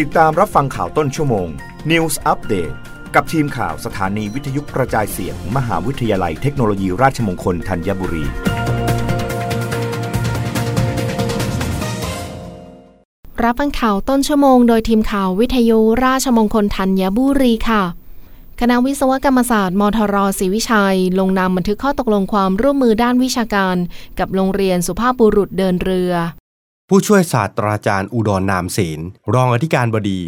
ติดตามรับฟังข่าวต้นชั่วโมง News Update กับทีมข่าวสถานีวิทยุกระจายเสียงมหาวิทยาลัยเทคโนโลยีราชมงคลธัญบุรี รับฟังข่าวต้นชั่วโมงโดยทีมข่าววิทยุราชมงคลธัญบุรีค่ะคณะวิศวกรรมศาสตร์มทรศรีวิชัย ลงนามบันทึกข้อตกลงความร่วมมือด้านวิชาการ กับโรงเรียนสุภาพบุรุษเดินเรือ ผู้ช่วยศาสตราจารย์อุดรนามเสนรองอธิการบดี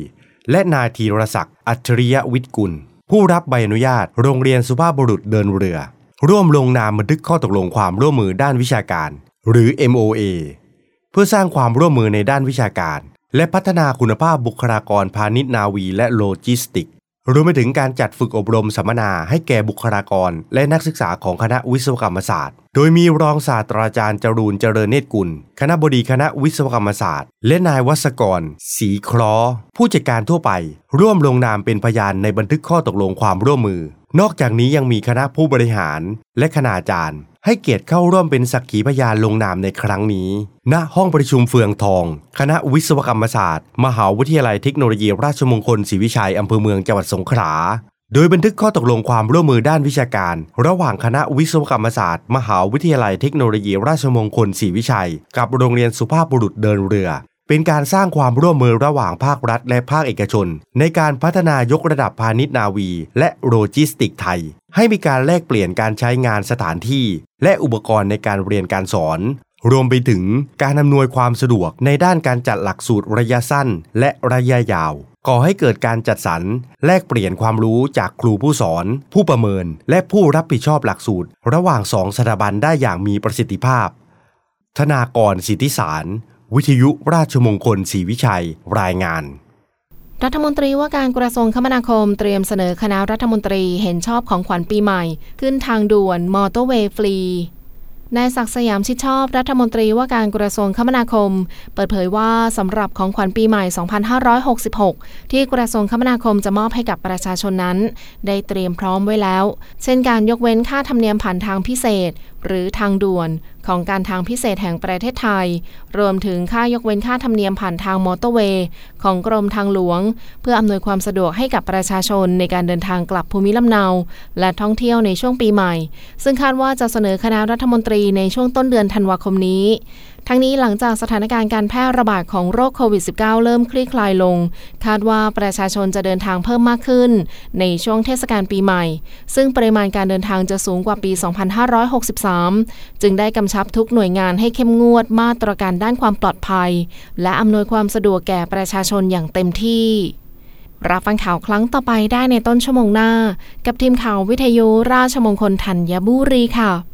และนายธีรศักดิ์อัจฉริยวิทย์กุล ผู้รับใบอนุญาต โรงเรียนสุภาพบุรุษเดินเรือ ร่วมลงนามบันทึกข้อตกลงความร่วมมือด้านวิชาการ หรือ MOA เพื่อสร้างความร่วมมือในด้านวิชาการ และพัฒนาคุณภาพบุคลากรพาณิชย์นาวีและโลจิสติก รวมไปถึงการจัดฝึกอบรมสัมมนาให้แก่บุคลากร และนักศึกษาของคณะวิศวกรรมศาสตร์ โดยมีรองศาสตราจารย์จรูนเจริญเนตรกุล คณะบดีคณะวิศวกรรมศาสตร์ และนายวัศกรศรีคลอผู้จัดการทั่วไป ร่วมลงนามเป็นพยานในบันทึกข้อตกลงความร่วมมือ นอกจากนี้ยังมีคณะผู้บริหารและคณาจารย์ ให้เกียรติเข้าร่วมเป็นสักขีพยานลงนามในครั้งนี้ ณ ห้องประชุมเฟืองทอง คณะวิศวกรรมศาสตร์ มหาวิทยาลัยเทคโนโลยีราชมงคลศรีวิชัยอำเภอเมืองจังหวัดสงขลาโดยบันทึกข้อตกลงความร่วมมือด้านวิชาการ ระหว่างคณะวิศวกรรมศาสตร์ มหาวิทยาลัยเทคโนโลยีราชมงคลศรีวิชัย กับโรงเรียนสุภาพบุรุษเดินเรือ เป็นการสร้างความร่วมมือระหว่างภาครัฐและภาคเอกชน ในการพัฒนายกระดับพาณิชย์นาวี และโลจิสติกไทย ให้มีการแลกเปลี่ยนการใช้งานสถานที่ และอุปกรณ์ในการเรียนการสอน รวมไปถึงการอำนวยความสะดวกในด้านการจัดหลักสูตรระยะสั้น และระยะยาวก่อให้เกิดการจัดสรรแลกเปลี่ยนความรู้จากครูผู้สอน ผู้ประเมิน และผู้รับผิดชอบหลักสูตร ระหว่างสองสถาบันได้อย่างมีประสิทธิภาพ ธนากรสิทธิสาร วิทยุราชมงคลศรีวิชัยรายงาน รัฐมนตรีว่าการกระทรวงคมนาคมเตรียมเสนอคณะรัฐมนตรีเห็นชอบของขวัญปีใหม่ ขึ้นทางด่วนมอเตอร์เวย์ฟรี นายศักดิ์สยามชิดชอบรัฐมนตรีว่าการกระทรวงคมนาคม เปิดเผยว่าสำหรับของขวัญปีใหม่ 2566 ที่กระทรวงคมนาคมจะมอบให้กับประชาชนนั้น ได้เตรียมพร้อมไว้แล้ว เช่นการยกเว้นค่าธรรมเนียมผ่านทางพิเศษ หรือทางด่วนของการทางพิเศษแห่งประเทศไทย รวมถึงค่ายกเว้นค่าธรรมเนียมผ่านทางมอเตอร์เวย์ของกรมทางหลวง เพื่ออำนวยความสะดวกให้กับประชาชนในการเดินทางกลับภูมิลำเนา และท่องเที่ยวในช่วงปีใหม่ ซึ่งคาดว่าจะเสนอคณะรัฐมนตรีในช่วงต้นเดือนธันวาคมนี้ ทั้งนี้หลังจากสถานการณ์การแพร่ระบาดของโรคโควิด -19 เริ่มคลี่คลายลง คาดว่าประชาชนจะเดินทางเพิ่มมากขึ้น ในช่วงเทศกาลปีใหม่ ซึ่งปริมาณการเดินทางจะสูงกว่าปี 2563 จึงได้กำชับทุกหน่วยงานให้เข้มงวดมาตรการด้านความปลอดภัย และอำนวยความสะดวกแก่ประชาชนอย่างเต็มที่รับฟังข่าวครั้งต่อไปได้ในต้นชั่วโมงหน้า กับทีมข่าววิทยุราชมงคลธัญบุรีค่ะ